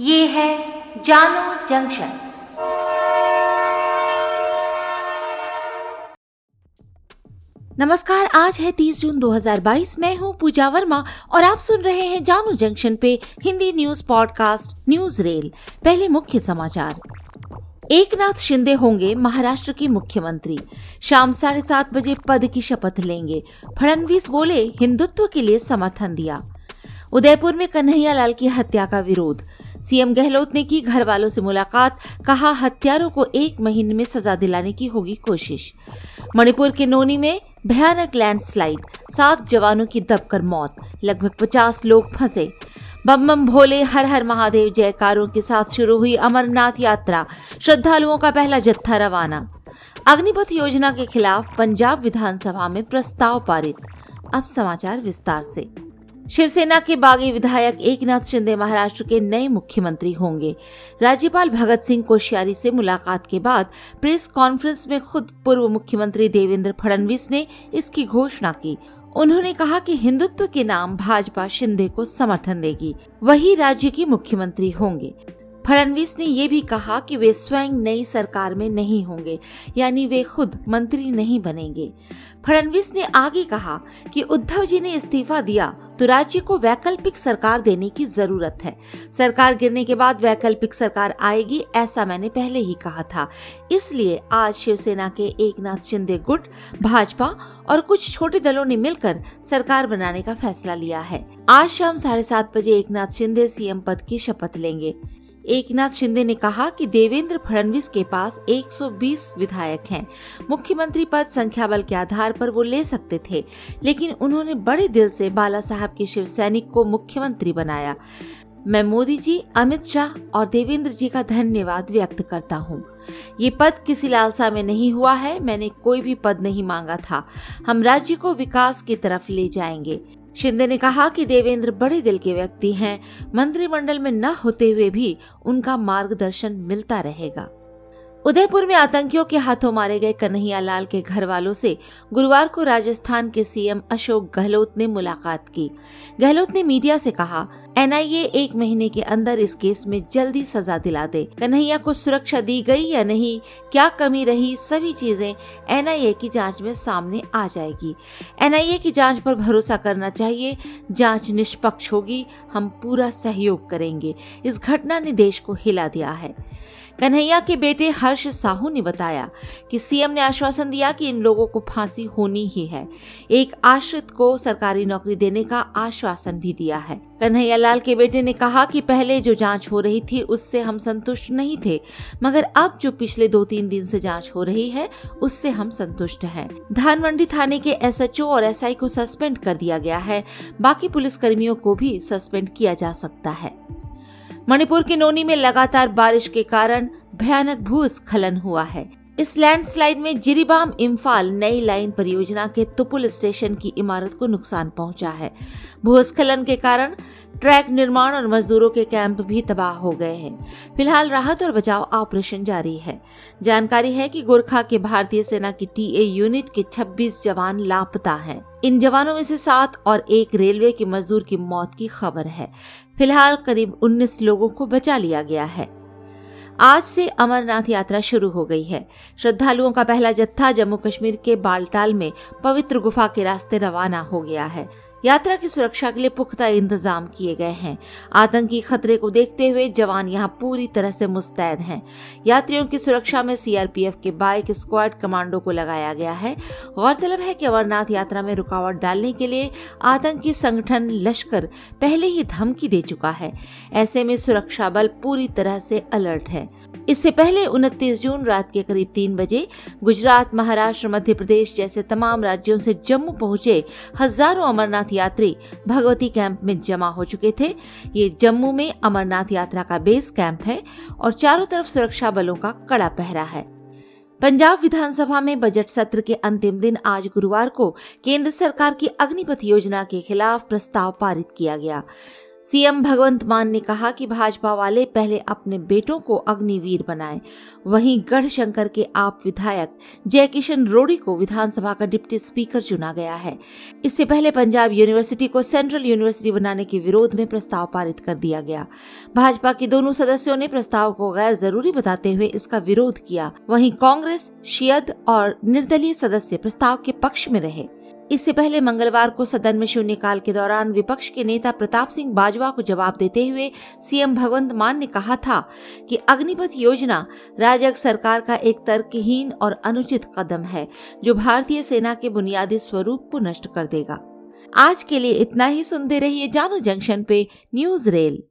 ये है जानो जंक्शन। नमस्कार, आज है 30 जून 2022 मैं हूँ पूजा वर्मा और आप सुन रहे हैं जानू जंक्शन पे Hindi news podcast news rail. पहले मुख्य समाचार। एक नाथ शिंदे होंगे महाराष्ट्र के मुख्यमंत्री। शाम साढ़े सात बजे पद की शपथ लेंगे। फडणवीस बोले हिंदुत्व के लिए समर्थन दिया। उदयपुर में कन्हैया लाल की हत्या का विरोध। सीएम गहलोत ने की घर वालों से मुलाकात, कहा हत्यारों को एक महीने में सजा दिलाने की होगी कोशिश। मणिपुर के नोनी में भयानक लैंडस्लाइड, सात जवानों की दबकर मौत, लगभग पचास लोग फंसे। बम बम भोले हर हर महादेव जयकारों के साथ शुरू हुई अमरनाथ यात्रा, श्रद्धालुओं का पहला जत्था रवाना। अग्निपथ योजना के खिलाफ पंजाब विधानसभा में प्रस्ताव पारित। अब समाचार विस्तार से। शिवसेना के बागी विधायक एकनाथ शिंदे महाराष्ट्र के नए मुख्यमंत्री होंगे। राज्यपाल भगत सिंह कोश्यारी से मुलाकात के बाद प्रेस कॉन्फ्रेंस में खुद पूर्व मुख्यमंत्री देवेंद्र फडणवीस ने इसकी घोषणा की। उन्होंने कहा कि हिंदुत्व के नाम भाजपा शिंदे को समर्थन देगी। वही राज्य के मुख्यमंत्री होंगे। फडणवीस ने ये भी कहा कि वे स्वयं नई सरकार में नहीं होंगे, यानी वे खुद मंत्री नहीं बनेंगे। फडणवीस ने आगे कहा कि उद्धव जी ने इस्तीफा दिया तो राज्य को वैकल्पिक सरकार देने की ज़रूरत है। सरकार गिरने के बाद वैकल्पिक सरकार आएगी, ऐसा मैंने पहले ही कहा था। इसलिए आज शिवसेना के एक नाथ शिंदे गुट, भाजपा और कुछ छोटे दलों ने मिलकर सरकार बनाने का फैसला लिया है। आज शाम साढ़े सात बजे एक नाथ शिंदे सीएम पद की शपथ लेंगे। एकनाथ शिंदे ने कहा कि देवेंद्र फडणवीस के पास 120 विधायक हैं। मुख्यमंत्री पद संख्या बल के आधार पर वो ले सकते थे, लेकिन उन्होंने बड़े दिल से बाला साहब के शिव सैनिक को मुख्यमंत्री बनाया। मैं मोदी जी, अमित शाह और देवेंद्र जी का धन्यवाद व्यक्त करता हूँ। ये पद किसी लालसा में नहीं हुआ है, मैंने कोई भी पद नहीं मांगा था। हम राज्य को विकास की तरफ़ ले जाएँगे। शिंदे ने कहा कि देवेंद्र बड़े दिल के व्यक्ति हैं। मंत्रिमंडल में न होते हुए भी उनका मार्गदर्शन मिलता रहेगा। उदयपुर में आतंकियों के हाथों मारे गए कन्हैया लाल के घर वालों से गुरुवार को राजस्थान के सीएम अशोक गहलोत ने मुलाकात की। गहलोत ने मीडिया से कहा, एनआईए एक महीने के अंदर इस केस में जल्दी सजा दिला दे। कन्हैया को सुरक्षा दी गई या नहीं, क्या कमी रही, सभी चीज़ें एनआईए की जाँच में सामने आ जाएगी। एनआईए की जाँच पर भरोसा करना चाहिए। जाँच निष्पक्ष होगी। हम पूरा सहयोग करेंगे। इस घटना ने देश को हिला दिया है। कन्हैया के बेटे हर्ष साहू ने बताया कि सीएम ने आश्वासन दिया कि इन लोगों को फांसी होनी ही है। एक आश्रित को सरकारी नौकरी देने का आश्वासन भी दिया है। कन्हैया लाल के बेटे ने कहा कि पहले जो जाँच हो रही थी, उससे हम संतुष्ट नहीं थे। मगर अब जो पिछले दो तीन दिन से जाँच हो रही है, उससे हम संतुष्ट हैं। धानमंडी थाने के एसएचओ और एसआई को सस्पेंड कर दिया गया है। बाकी पुलिस कर्मियों को भी सस्पेंड किया जा सकता है। मणिपुर के नोनी में लगातार बारिश के कारण भयानक भूस्खलन हुआ है। इस लैंडस्लाइड में जिरीबाम इम्फाल नई लाइन परियोजना के तुपुल स्टेशन की इमारत को नुकसान पहुँचा है। भूस्खलन के कारण ट्रैक निर्माण और मजदूरों के कैंप भी तबाह हो गए हैं। फ़िलहाल राहत और बचाव ऑपरेशन जारी है। जानकारी है कि गोरखा के भारतीय सेना की टीए यूनिट के 26 जवान लापता हैं। इन जवानों में से सात और एक रेलवे के मजदूर की मौत की खबर है। फ़िलहाल करीब 19 लोगों को बचा लिया गया है। आज से अमरनाथ यात्रा शुरू हो गई है। श्रद्धालुओं का पहला जत्था जम्मू कश्मीर के बालटाल में पवित्र गुफा के रास्ते रवाना हो गया है। यात्रा की सुरक्षा के लिए पुख्ता इंतज़ाम किए गए हैं। आतंकी खतरे को देखते हुए जवान यहाँ पूरी तरह से मुस्तैद हैं। यात्रियों की सुरक्षा में सीआरपीएफ के बाइक स्क्वाड कमांडो को लगाया गया है। गौरतलब है कि अमरनाथ यात्रा में रुकावट डालने के लिए आतंकी संगठन लश्कर पहले ही धमकी दे चुका है। ऐसे में सुरक्षा बल पूरी तरह से अलर्ट है। इससे पहले 29 जून रात के करीब तीन बजे गुजरात, महाराष्ट्र, मध्य प्रदेश जैसे तमाम राज्यों से जम्मू पहुँचे हज़ारों अमरनाथ यात्री भगवती कैंप में जमा हो चुके थे। ये जम्मू में अमरनाथ यात्रा का बेस कैंप है और चारों तरफ़ सुरक्षा बलों का कड़ा पहरा है। पंजाब विधानसभा में बजट सत्र के अंतिम दिन आज गुरुवार को केंद्र सरकार की अग्निपथ योजना के खिलाफ प्रस्ताव पारित किया गया। सीएम भगवंत मान ने कहा कि भाजपा वाले पहले अपने बेटों को अग्निवीर बनाए। वहीं गढ़शंकर के आप विधायक जयकिशन रोड़ी को विधानसभा का डिप्टी स्पीकर चुना गया है। इससे पहले पंजाब यूनिवर्सिटी को सेंट्रल यूनिवर्सिटी बनाने के विरोध में प्रस्ताव पारित कर दिया गया। भाजपा के दोनों सदस्यों ने प्रस्ताव को गैर ज़रूरी बताते हुए इसका विरोध किया। वहीं कांग्रेस, शियद और निर्दलीय सदस्य प्रस्ताव के पक्ष में रहे। इससे पहले मंगलवार को सदन में शून्यकाल के दौरान विपक्ष के नेता प्रताप सिंह बाजवा को जवाब देते हुए सीएम भगवंत मान ने कहा था कि अग्निपथ योजना राजग सरकार का एक तर्कहीन और अनुचित कदम है, जो भारतीय सेना के बुनियादी स्वरूप को नष्ट कर देगा। आज के लिए इतना ही। सुनते रहिए जानू जंक्शन पे न्यूज़ रेल।